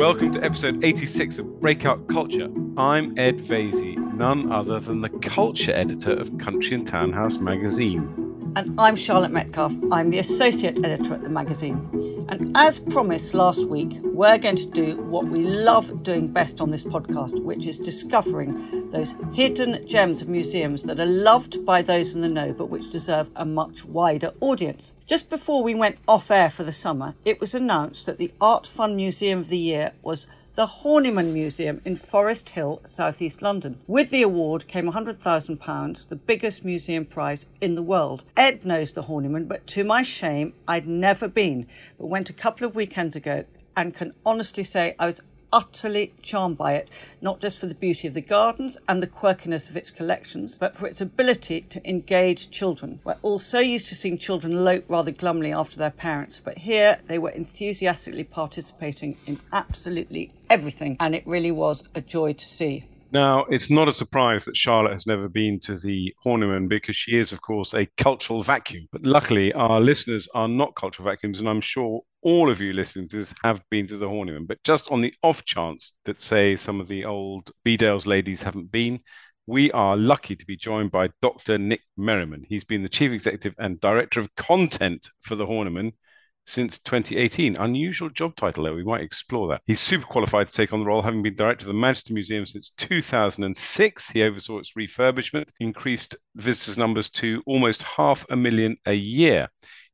Welcome to episode 86 of Breakout Culture. I'm Ed Vaizey, none other than the culture editor of Country and Townhouse magazine. And I'm Charlotte Metcalf. I'm the associate editor at the magazine. And as promised last week, we're going to do what we love doing best on this podcast, which is discovering those hidden gems of museums that are loved by those in the know, but which deserve a much wider audience. Just before we went off air for the summer, it was announced that the Art Fund Museum of the Year was the Horniman Museum in Forest Hill, southeast London. With the award came £100,000, the biggest museum prize in the world. Ed knows the Horniman, but to my shame, I'd never been, but went a couple of weekends ago and can honestly say I was utterly charmed by it, not just for the beauty of the gardens and the quirkiness of its collections, but for its ability to engage children. We're all so used to seeing children lope rather glumly after their parents, but here they were enthusiastically participating in absolutely everything, and it really was a joy to see. Now, it's not a surprise that Charlotte has never been to the Horniman because she is, of course, a cultural vacuum. But luckily, our listeners are not cultural vacuums, and I'm sure all of you this have been to the Horniman. But just on the off chance that, say, some of the old Bedales ladies haven't been, we are lucky to be joined by Dr. Nick Merriman. He's been the chief executive and director of content for the Horniman since 2018. Unusual job title, though. We might explore that. He's super qualified to take on the role, having been director of the Manchester Museum since 2006. He oversaw its refurbishment, increased visitors' numbers to almost half a million a year.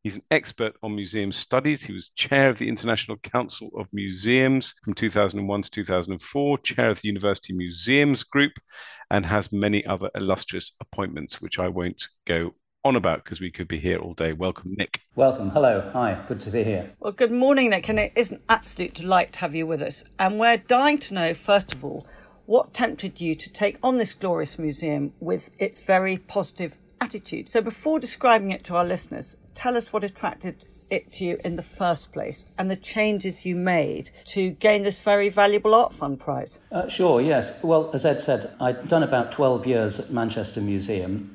He's an expert on museum studies. He was chair of the International Council of Museums from 2001 to 2004, chair of the University Museums Group, and has many other illustrious appointments, which I won't go on about because we could be here all day. Welcome, Nick. Welcome. Hello. Hi. Good to be here. Well, good morning, Nick, and it is an absolute delight to have you with us. And we're dying to know, first of all, what tempted you to take on this glorious museum with its very positive attitude. So, before describing it to our listeners, tell us what attracted it to you in the first place and the changes you made to gain this very valuable Art Fund prize. Uh, sure, yes. Well, as Ed said, I'd done about 12 years at Manchester Museum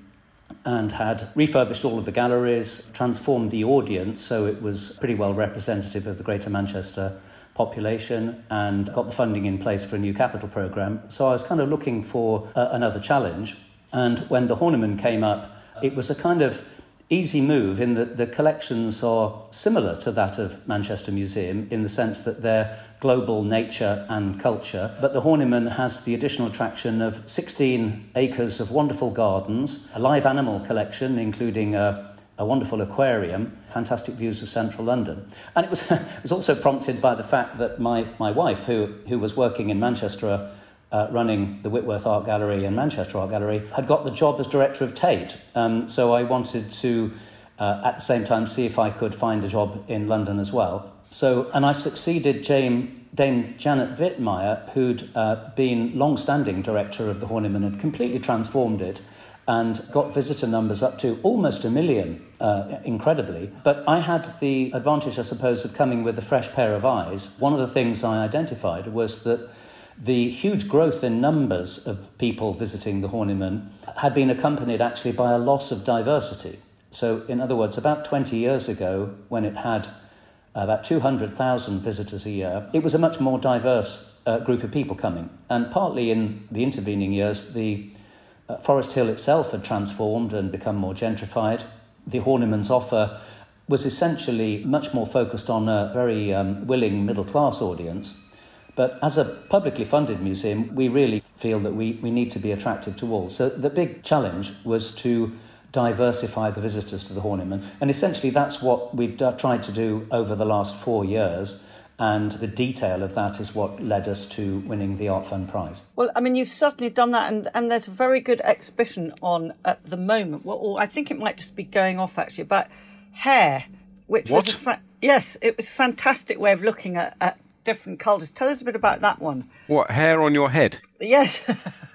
and had refurbished all of the galleries, transformed the audience so it was pretty well representative of the Greater Manchester population, and got the funding in place for a new capital programme. So I was kind of looking for uh, another challenge. And when the Horniman came up, it was a kind of easy move in that the collections are similar to that of Manchester Museum in the sense that they're global nature and culture. But the Horniman has the additional attraction of 16 acres of wonderful gardens, a live animal collection, including a, a wonderful aquarium, fantastic views of central London. And it was, it was also prompted by the fact that my, my wife, who, who was working in Manchester, uh, running the Whitworth Art Gallery and Manchester Art Gallery, had got the job as director of Tate. Um, so I wanted to, uh, at the same time, see if I could find a job in London as well. So, and I succeeded Jane, Dame Janet Vitmayer, who'd uh, been long-standing director of the Horniman, had completely transformed it and got visitor numbers up to almost a million, uh, incredibly. But I had the advantage, I suppose, of coming with a fresh pair of eyes. One of the things I identified was that the huge growth in numbers of people visiting the Horniman had been accompanied actually by a loss of diversity. So, in other words, about 20 years ago, when it had about 200,000 visitors a year, it was a much more diverse uh, group of people coming. And partly in the intervening years, the uh, Forest Hill itself had transformed and become more gentrified. The Horniman's offer was essentially much more focused on a very um, willing middle class audience. But as a publicly funded museum, we really feel that we, we need to be attractive to all. So the big challenge was to diversify the visitors to the Horniman. And essentially, that's what we've d- tried to do over the last four years. And the detail of that is what led us to winning the Art Fund prize. Well, I mean, you've certainly done that, and, and there's a very good exhibition on at the moment. Well, I think it might just be going off actually about hair, which what? was a fa- yes, it was a fantastic way of looking at, at different colours. Tell us a bit about that one. What, hair on your head? Yes.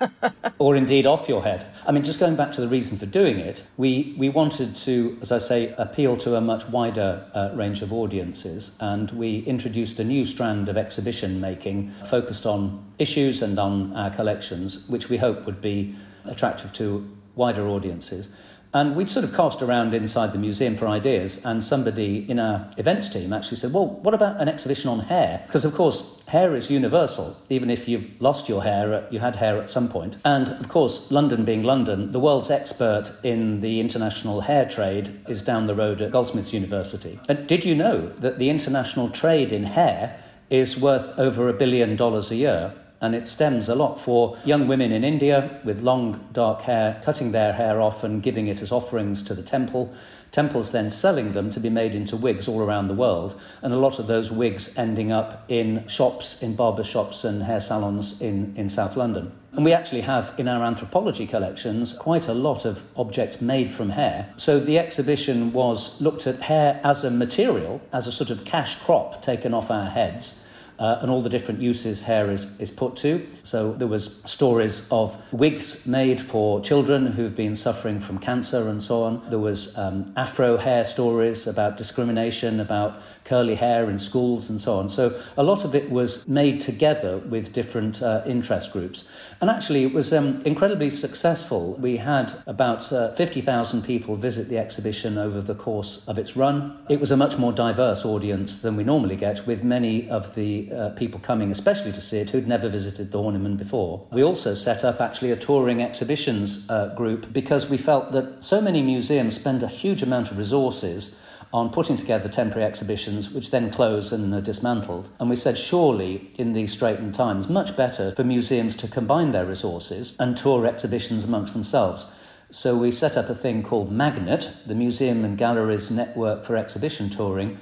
or indeed off your head. I mean, just going back to the reason for doing it, we, we wanted to, as I say, appeal to a much wider uh, range of audiences, and we introduced a new strand of exhibition making focused on issues and on our collections, which we hope would be attractive to wider audiences. And we'd sort of cast around inside the museum for ideas, and somebody in our events team actually said, Well, what about an exhibition on hair? Because, of course, hair is universal. Even if you've lost your hair, uh, you had hair at some point. And, of course, London being London, the world's expert in the international hair trade is down the road at Goldsmiths University. And did you know that the international trade in hair is worth over a billion dollars a year? And it stems a lot for young women in India with long dark hair, cutting their hair off and giving it as offerings to the temple. Temples then selling them to be made into wigs all around the world, and a lot of those wigs ending up in shops, in barber shops and hair salons in, in South London. And we actually have in our anthropology collections quite a lot of objects made from hair. So the exhibition was looked at hair as a material, as a sort of cash crop taken off our heads uh, and all the different uses hair is, is put to. So there was stories of wigs made for children who've been suffering from cancer and so on. There was um, afro hair stories about discrimination, about curly hair in schools and so on. So a lot of it was made together with different uh, interest groups. And actually, it was um, incredibly successful. We had about uh, 50,000 people visit the exhibition over the course of its run. It was a much more diverse audience than we normally get, with many of the uh, people coming, especially to see it, who'd never visited the Horniman before. We also set up actually a touring exhibitions uh, group because we felt that so many museums spend a huge amount of resources on putting together temporary exhibitions, which then close and are dismantled. And we said, surely, in these straitened times, much better for museums to combine their resources and tour exhibitions amongst themselves. So we set up a thing called Magnet, the Museum and Galleries Network for Exhibition Touring,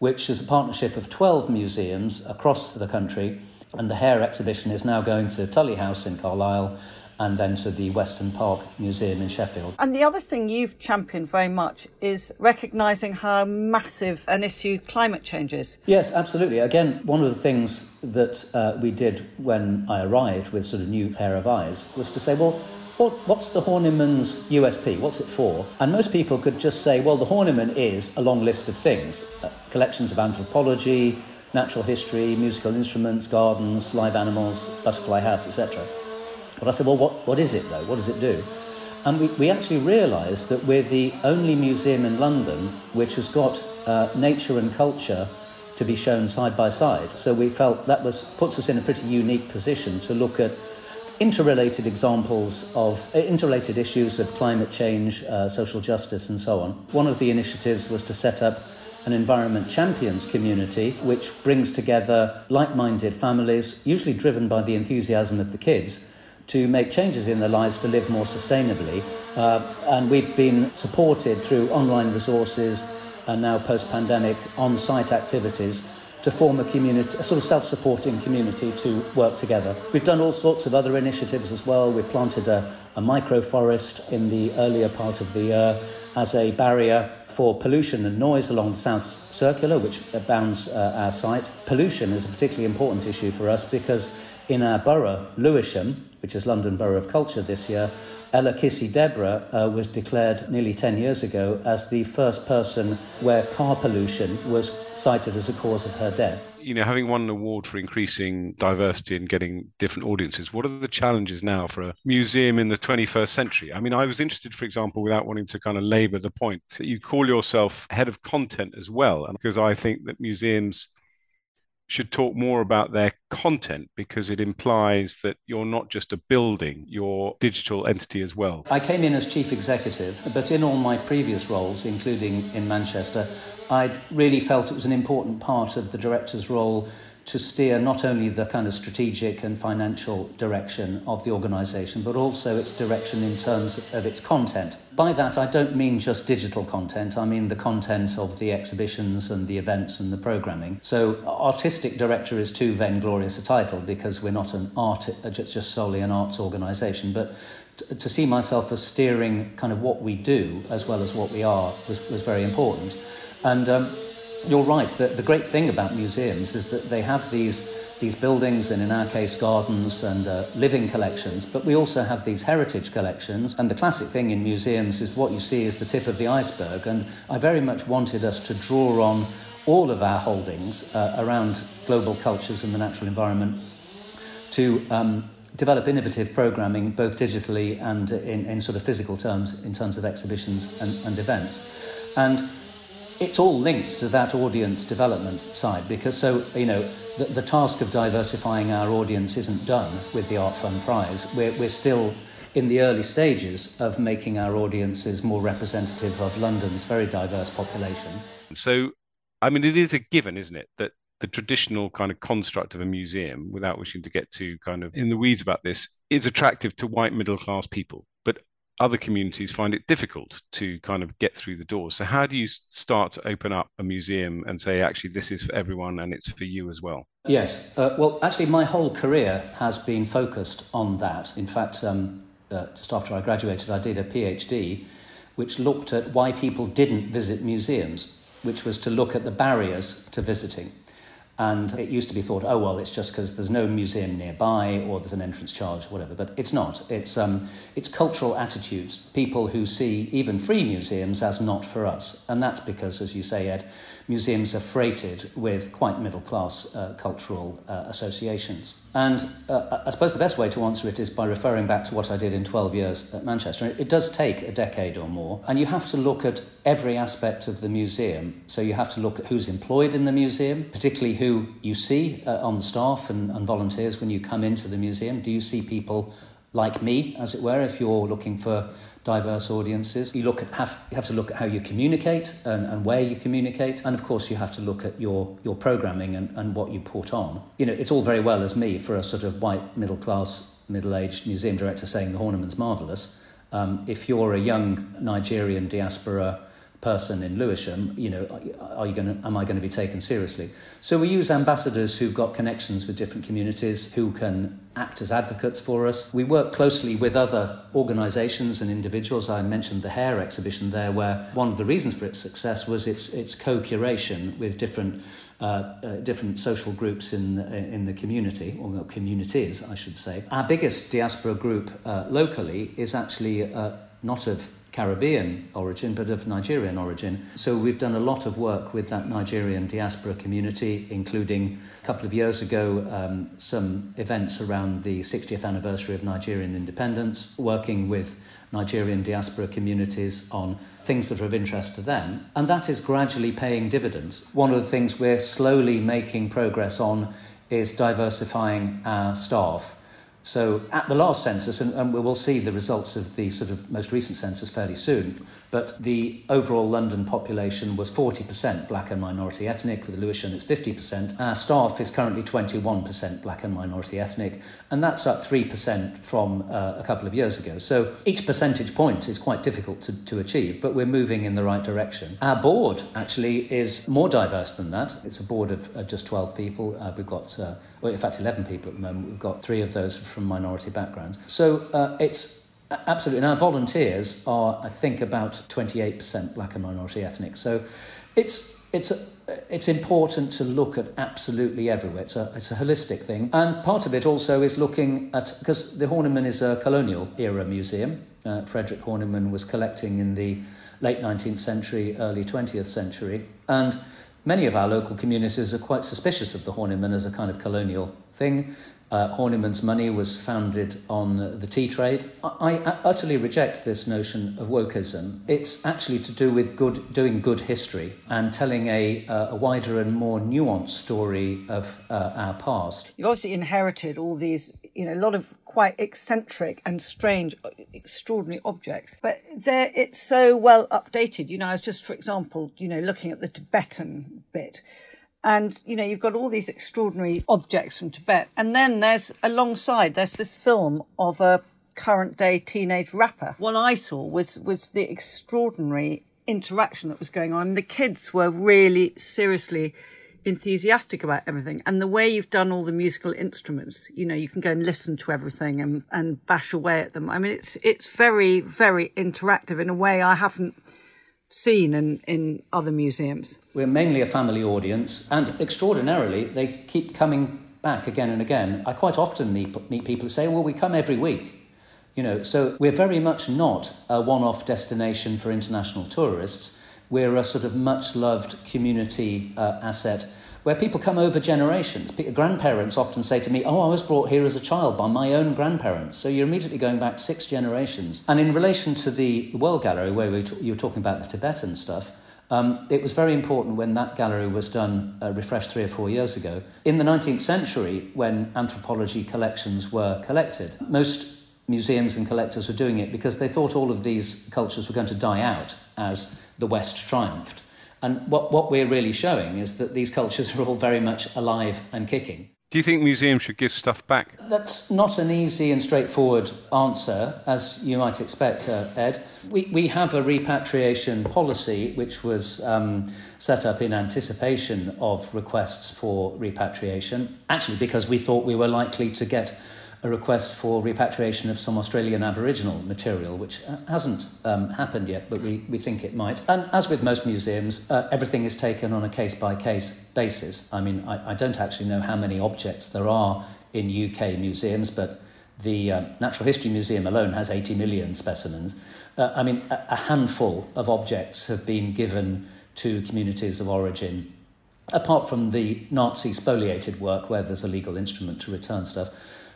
which is a partnership of 12 museums across the country. And the Hair exhibition is now going to Tullie House in Carlisle and then to the Weston Park Museum in Sheffield. And the other thing you've championed very much is recognising how massive an issue climate change is. Yes, absolutely. Again, one of the things that uh, we did when I arrived with sort of new pair of eyes was to say, well, what, what's the Horniman's USP? What's it for? And most people could just say, well, the Horniman is a long list of things uh, collections of anthropology, natural history, musical instruments, gardens, live animals, butterfly house, etc. But I said, well, what, what is it though? What does it do? And we, we actually realised that we're the only museum in London which has got uh, nature and culture to be shown side by side. So we felt that was puts us in a pretty unique position to look at interrelated examples of uh, interrelated issues of climate change, uh, social justice, and so on. One of the initiatives was to set up an environment champions community which brings together like minded families, usually driven by the enthusiasm of the kids. To make changes in their lives to live more sustainably. Uh, and we've been supported through online resources and now post pandemic on site activities to form a community, a sort of self-supporting community to work together. We've done all sorts of other initiatives as well. We planted a, a microforest in the earlier part of the year as a barrier for pollution and noise along the South Circular, which bounds uh, our site. Pollution is a particularly important issue for us because in our borough, Lewisham, which is London Borough of Culture this year, Ella Kissi-Debrah uh, was declared nearly 10 years ago as the first person where car pollution was cited as a cause of her death. You know, having won an award for increasing diversity and getting different audiences, what are the challenges now for a museum in the 21st century? I mean, I was interested, for example, without wanting to kind of labor the point, that you call yourself head of content as well, because I think that museums should talk more about their content because it implies that you're not just a building, you're digital entity as well. I came in as chief executive, but in all my previous roles, including in Manchester, I really felt it was an important part of the director's role to steer not only the kind of strategic and financial direction of the organisation, but also its direction in terms of its content. By that, I don't mean just digital content, I mean the content of the exhibitions and the events and the programming. So, artistic director is too vainglorious a title because we're not an art, just solely an arts organisation, but to see myself as steering kind of what we do as well as what we are was, was very important. And um, you're right. The, the great thing about museums is that they have these these buildings and in our case gardens and uh, living collections but we also have these heritage collections and the classic thing in museums is what you see is the tip of the iceberg and i very much wanted us to draw on all of our holdings uh, around global cultures and the natural environment to um, develop innovative programming both digitally and in, in sort of physical terms, in terms of exhibitions and, and events. And it's all linked to that audience development side because so you know the, the task of diversifying our audience isn't done with the art fund prize. We're, we're still in the early stages of making our audiences more representative of london's very diverse population. So i mean it is a given isn't it that the traditional kind of construct of a museum without wishing to get too kind of in the weeds about this is attractive to white middle class people other communities find it difficult to kind of get through the door. So, how do you start to open up a museum and say, actually, this is for everyone and it's for you as well? Yes. Uh, well, actually, my whole career has been focused on that. In fact, um, uh, just after I graduated, I did a PhD which looked at why people didn't visit museums, which was to look at the barriers to visiting. And it used to be thought, oh, well, it's just because there's no museum nearby or there's an entrance charge whatever. But it's not. It's, um, it's cultural attitudes, people who see even free museums as not for us. And that's because, as you say, Ed, museums are freighted with quite middle class uh, cultural uh, associations. And uh, I suppose the best way to answer it is by referring back to what I did in 12 years at Manchester. It does take a decade or more, and you have to look at every aspect of the museum. So you have to look at who's employed in the museum, particularly who you see uh, on the staff and, and volunteers when you come into the museum. Do you see people like me, as it were, if you're looking for diverse audiences. You look at have you have to look at how you communicate and, and where you communicate, and of course you have to look at your your programming and, and what you put on. You know, it's all very well as me for a sort of white middle class middle aged museum director saying the Horniman's marvelous. Um, if you're a young Nigerian diaspora person in Lewisham, you know, are you going to, am I going to be taken seriously? So we use ambassadors who've got connections with different communities who can act as advocates for us. We work closely with other organisations and individuals. I mentioned the Hair exhibition there, where one of the reasons for its success was its, its co-curation with different uh, uh, different social groups in in the community or communities, I should say. Our biggest diaspora group uh, locally is actually uh, not of Caribbean origin, but of Nigerian origin. So we've done a lot of work with that Nigerian diaspora community, including a couple of years ago um, some events around the 60th anniversary of Nigerian independence, working with Nigerian diaspora communities on things that are of interest to them. And that is gradually paying dividends. One of the things we're slowly making progress on is diversifying our staff. So at the last census, and, and we will see the results of the sort of most recent census fairly soon, but the overall London population was 40% black and minority ethnic. With Lewisham, it's 50%. Our staff is currently 21% black and minority ethnic, and that's up 3% from uh, a couple of years ago. So each percentage point is quite difficult to, to achieve, but we're moving in the right direction. Our board actually is more diverse than that. It's a board of uh, just 12 people. Uh, we've got, uh, well, in fact, 11 people at the moment. We've got three of those from minority backgrounds. So uh, it's Absolutely. Our volunteers are, I think, about 28% black and minority ethnic. So it's, it's, it's important to look at absolutely everywhere. It's a, it's a holistic thing. And part of it also is looking at, because the Horniman is a colonial era museum. Uh, Frederick Horniman was collecting in the late 19th century, early 20th century. And many of our local communities are quite suspicious of the Horniman as a kind of colonial thing. Uh, Horniman's money was founded on the tea trade. I, I, utterly reject this notion of wokeism. It's actually to do with good, doing good history and telling a, uh, a wider and more nuanced story of uh, our past. You've obviously inherited all these, you know, a lot of quite eccentric and strange, extraordinary objects, but it's so well updated. You know, I was just, for example, you know, looking at the Tibetan bit and, you know, you've got all these extraordinary objects from Tibet. And then there's alongside, there's this film of a current day teenage rapper. What I saw was, was the extraordinary interaction that was going on. The kids were really seriously enthusiastic about everything. And the way you've done all the musical instruments, you know, you can go and listen to everything and, and bash away at them. I mean, it's, it's very, very interactive in a way I haven't seen in, in other museums? We're mainly a family audience, and extraordinarily, they keep coming back again and again. I quite often meet, meet people who say, Well, we come every week. You know, so we're very much not a one off destination for international tourists. We're a sort of much loved community uh, asset where people come over generations. Grandparents often say to me, Oh, I was brought here as a child by my own grandparents. So you're immediately going back six generations. And in relation to the World Gallery, where we you were talking about the Tibetan stuff, um, it was very important when that gallery was done, uh, refreshed three or four years ago. In the 19th century, when anthropology collections were collected, most museums and collectors were doing it because they thought all of these cultures were going to die out as the West triumphed. And what, what we're really showing is that these cultures are all very much alive and kicking. Do you think museums should give stuff back? That's not an easy and straightforward answer, as you might expect, uh, Ed. We, we have a repatriation policy which was um, set up in anticipation of requests for repatriation, actually, because we thought we were likely to get a request for repatriation of some Australian Aboriginal material, which hasn't um, happened yet, but we, we think it might. And as with most museums, uh, everything is taken on a case by case basis. I mean, I, I don't actually know how many objects there are in UK museums, but the uh, Natural History Museum alone has 80 million specimens. Uh, I mean, a, a handful of objects have been given to communities of origin, apart from the Nazi spoliated work where there's a legal instrument to return stuff.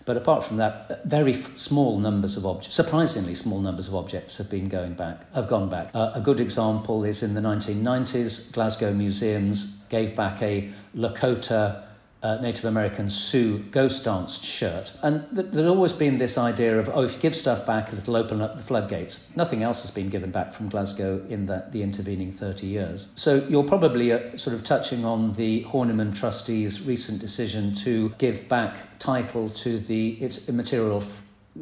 But apart from that, very small numbers of objects, surprisingly small numbers of objects have been going back, have gone back. Uh, a good example is in the 1990s, Glasgow Museums gave back a Lakota uh, Native American Sioux ghost dance shirt. And th- there's always been this idea of, oh, if you give stuff back, it'll open up the floodgates. Nothing else has been given back from Glasgow in the, the intervening 30 years. So you're probably uh, sort of touching on the Horniman trustees' recent decision to give back title to the its material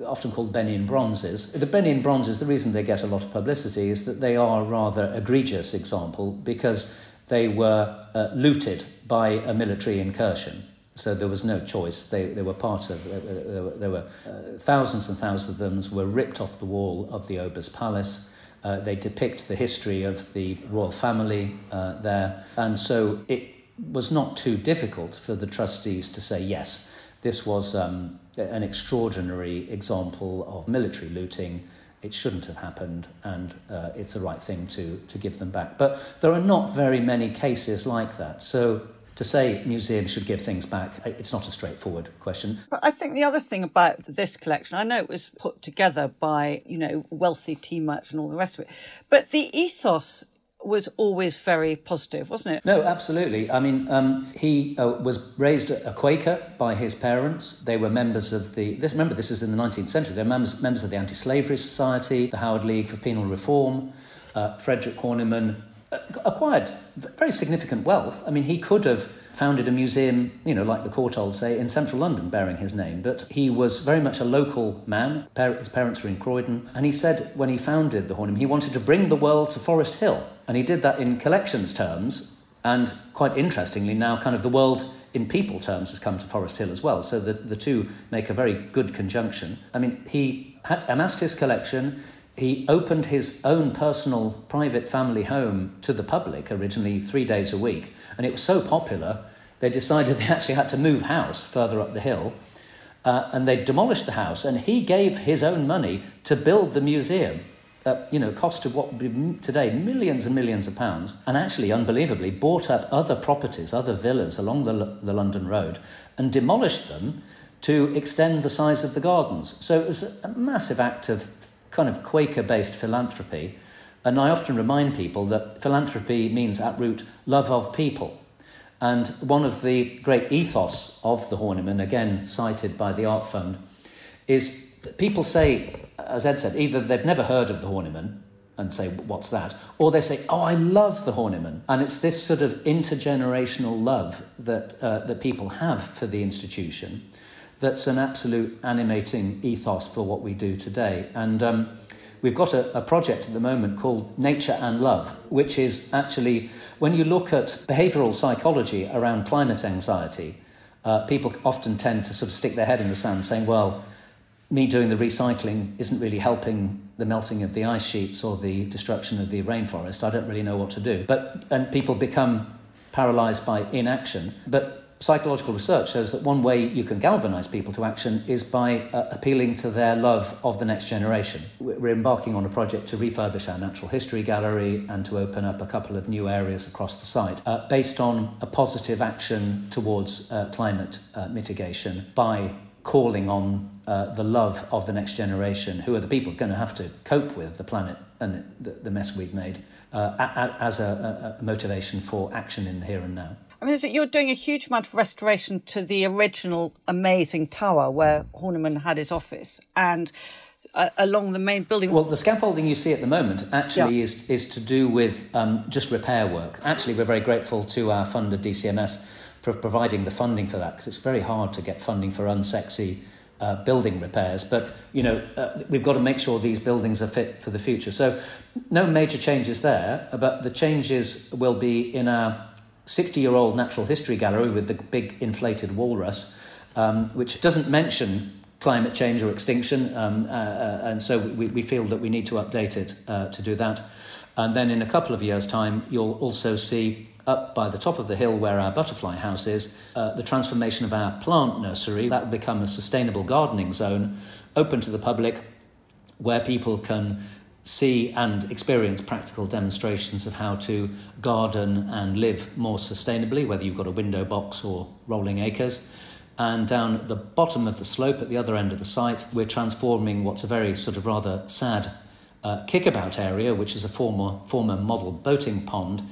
often called Benin bronzes. The Benin bronzes, the reason they get a lot of publicity is that they are a rather egregious example because they were uh, looted by a military incursion. So there was no choice. They, they were part of, there were, there were uh, thousands and thousands of them were ripped off the wall of the Oba's palace. Uh, they depict the history of the royal family uh, there. And so it was not too difficult for the trustees to say, yes, this was um, an extraordinary example of military looting it shouldn't have happened and uh, it's the right thing to, to give them back. But there are not very many cases like that. So to say museums should give things back, it's not a straightforward question. But I think the other thing about this collection, I know it was put together by, you know, wealthy tea merchants and all the rest of it, but the ethos was always very positive, wasn't it? No, absolutely. I mean, um, he uh, was raised a Quaker by his parents. They were members of the. This, remember, this is in the 19th century. They're members, members of the Anti Slavery Society, the Howard League for Penal Reform. Uh, Frederick Horniman uh, acquired very significant wealth. I mean, he could have founded a museum, you know, like the Courtaulds say, in central London bearing his name. But he was very much a local man. His parents were in Croydon. And he said when he founded the Horniman, he wanted to bring the world to Forest Hill. And he did that in collections terms. And quite interestingly, now kind of the world in people terms has come to Forest Hill as well. So the, the two make a very good conjunction. I mean, he had amassed his collection. He opened his own personal private family home to the public originally three days a week. And it was so popular, they decided they actually had to move house further up the hill. Uh, and they demolished the house. And he gave his own money to build the museum at you know cost of what would be today millions and millions of pounds, and actually unbelievably bought up other properties, other villas along the, the London Road, and demolished them to extend the size of the gardens. So it was a massive act of kind of Quaker-based philanthropy. And I often remind people that philanthropy means at root love of people. And one of the great ethos of the Horniman, again cited by the Art Fund, is people say as Ed said, either they've never heard of the Horniman and say, What's that? Or they say, Oh, I love the Horniman. And it's this sort of intergenerational love that, uh, that people have for the institution that's an absolute animating ethos for what we do today. And um, we've got a, a, project at the moment called Nature and Love, which is actually, when you look at behavioral psychology around climate anxiety, uh, people often tend to sort of stick their head in the sand saying, Well, me doing the recycling isn't really helping the melting of the ice sheets or the destruction of the rainforest. I don't really know what to do. But and people become paralyzed by inaction. But psychological research shows that one way you can galvanize people to action is by uh, appealing to their love of the next generation. We're embarking on a project to refurbish our natural history gallery and to open up a couple of new areas across the site uh, based on a positive action towards uh, climate uh, mitigation by calling on uh, the love of the next generation, who are the people going to have to cope with the planet and the, the mess we've made, uh, as a, a motivation for action in the here and now. I mean, you're doing a huge amount of restoration to the original amazing tower where Horniman had his office and uh, along the main building. Well, the scaffolding you see at the moment actually yeah. is, is to do with um, just repair work. Actually, we're very grateful to our funder, DCMS, for providing the funding for that because it's very hard to get funding for unsexy uh, building repairs. But you know, uh, we've got to make sure these buildings are fit for the future. So, no major changes there. But the changes will be in our 60 year old natural history gallery with the big inflated walrus, um, which doesn't mention climate change or extinction. Um, uh, uh, and so we, we feel that we need to update it uh, to do that. And then in a couple of years' time, you'll also see up by the top of the hill where our butterfly house is, uh, the transformation of our plant nursery. That will become a sustainable gardening zone open to the public where people can see and experience practical demonstrations of how to garden and live more sustainably, whether you've got a window box or rolling acres. And down at the bottom of the slope at the other end of the site, we're transforming what's a very sort of rather sad uh, kickabout area, which is a former, former model boating pond,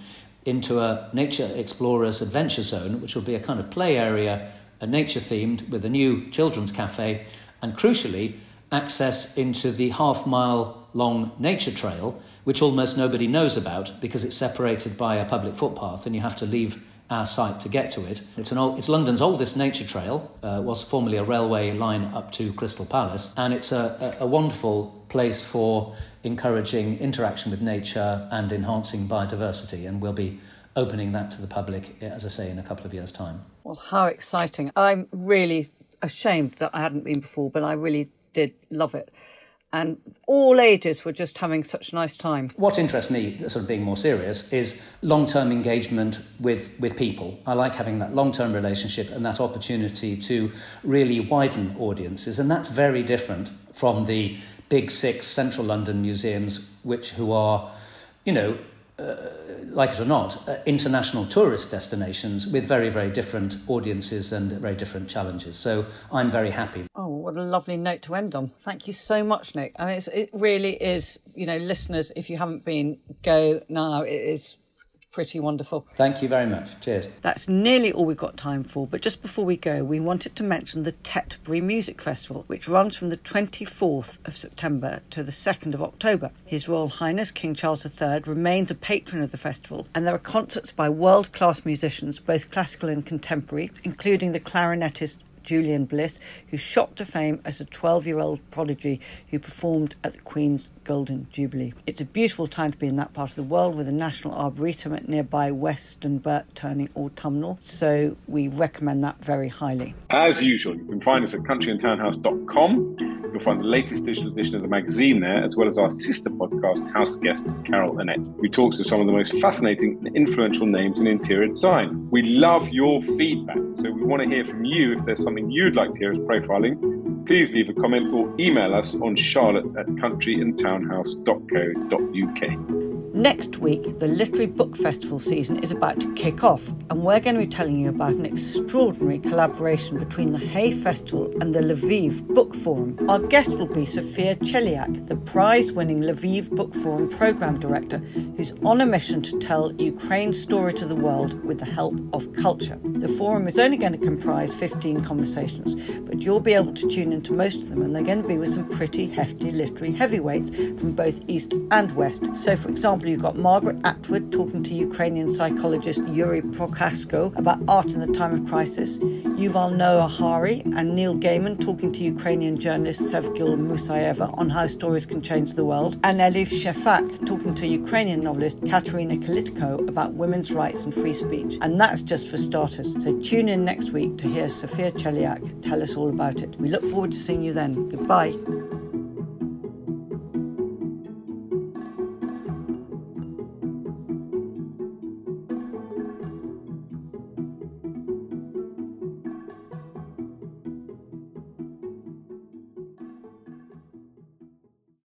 into a nature explorers adventure zone, which will be a kind of play area, a nature themed, with a new children's cafe, and crucially, access into the half mile long nature trail, which almost nobody knows about because it's separated by a public footpath and you have to leave our site to get to it. It's, an old, it's London's oldest nature trail, uh, was formerly a railway line up to Crystal Palace, and it's a, a, a wonderful place for encouraging interaction with nature and enhancing biodiversity, and we'll be opening that to the public, as I say, in a couple of years' time. Well, how exciting! I'm really ashamed that I hadn't been before, but I really did love it and all ages were just having such a nice time. What interests me, sort of being more serious, is long term engagement with, with people. I like having that long term relationship and that opportunity to really widen audiences, and that's very different from the big six central London museums, which who are, you know, uh, like it or not, uh, international tourist destinations with very, very different audiences and very different challenges. So I'm very happy. Oh, what a lovely note to end on. Thank you so much, Nick. I mean, it really is, you know, listeners, if you haven't been, go now. It is pretty wonderful. Thank you very much. Cheers. That's nearly all we've got time for. But just before we go, we wanted to mention the Tetbury Music Festival, which runs from the 24th of September to the 2nd of October. His Royal Highness King Charles III remains a patron of the festival, and there are concerts by world class musicians, both classical and contemporary, including the clarinetist Julian Bliss, who shot to fame as a 12 year old prodigy who performed at the Queen's Golden Jubilee. It's a beautiful time to be in that part of the world with a National Arboretum at nearby Weston Westonbirt Turning Autumnal, so we recommend that very highly. As usual, you can find us at countryandtownhouse.com. You'll find the latest digital edition of the magazine there, as well as our sister podcast, House Guest Carol Annette, who talks to some of the most fascinating and influential names in interior design. We love your feedback, so we want to hear from you if there's something you'd like to hear us profiling please leave a comment or email us on charlotte at countryandtownhouse.co.uk. Next week, the Literary Book Festival season is about to kick off, and we're going to be telling you about an extraordinary collaboration between the Hay Festival and the Lviv Book Forum. Our guest will be Sophia Cheliak, the prize winning Lviv Book Forum Programme Director, who's on a mission to tell Ukraine's story to the world with the help of culture. The forum is only going to comprise 15 conversations, but you'll be able to tune into most of them, and they're going to be with some pretty hefty literary heavyweights from both East and West. So, for example, you've got Margaret Atwood talking to Ukrainian psychologist Yuri Prokhasko about art in the time of crisis, Yuval Noah Harari and Neil Gaiman talking to Ukrainian journalist Sevgil Musayeva on how stories can change the world, and Elif Shafak talking to Ukrainian novelist Katerina Kalitko about women's rights and free speech. And that's just for starters. So tune in next week to hear Sophia Cheliak tell us all about it. We look forward to seeing you then. Goodbye.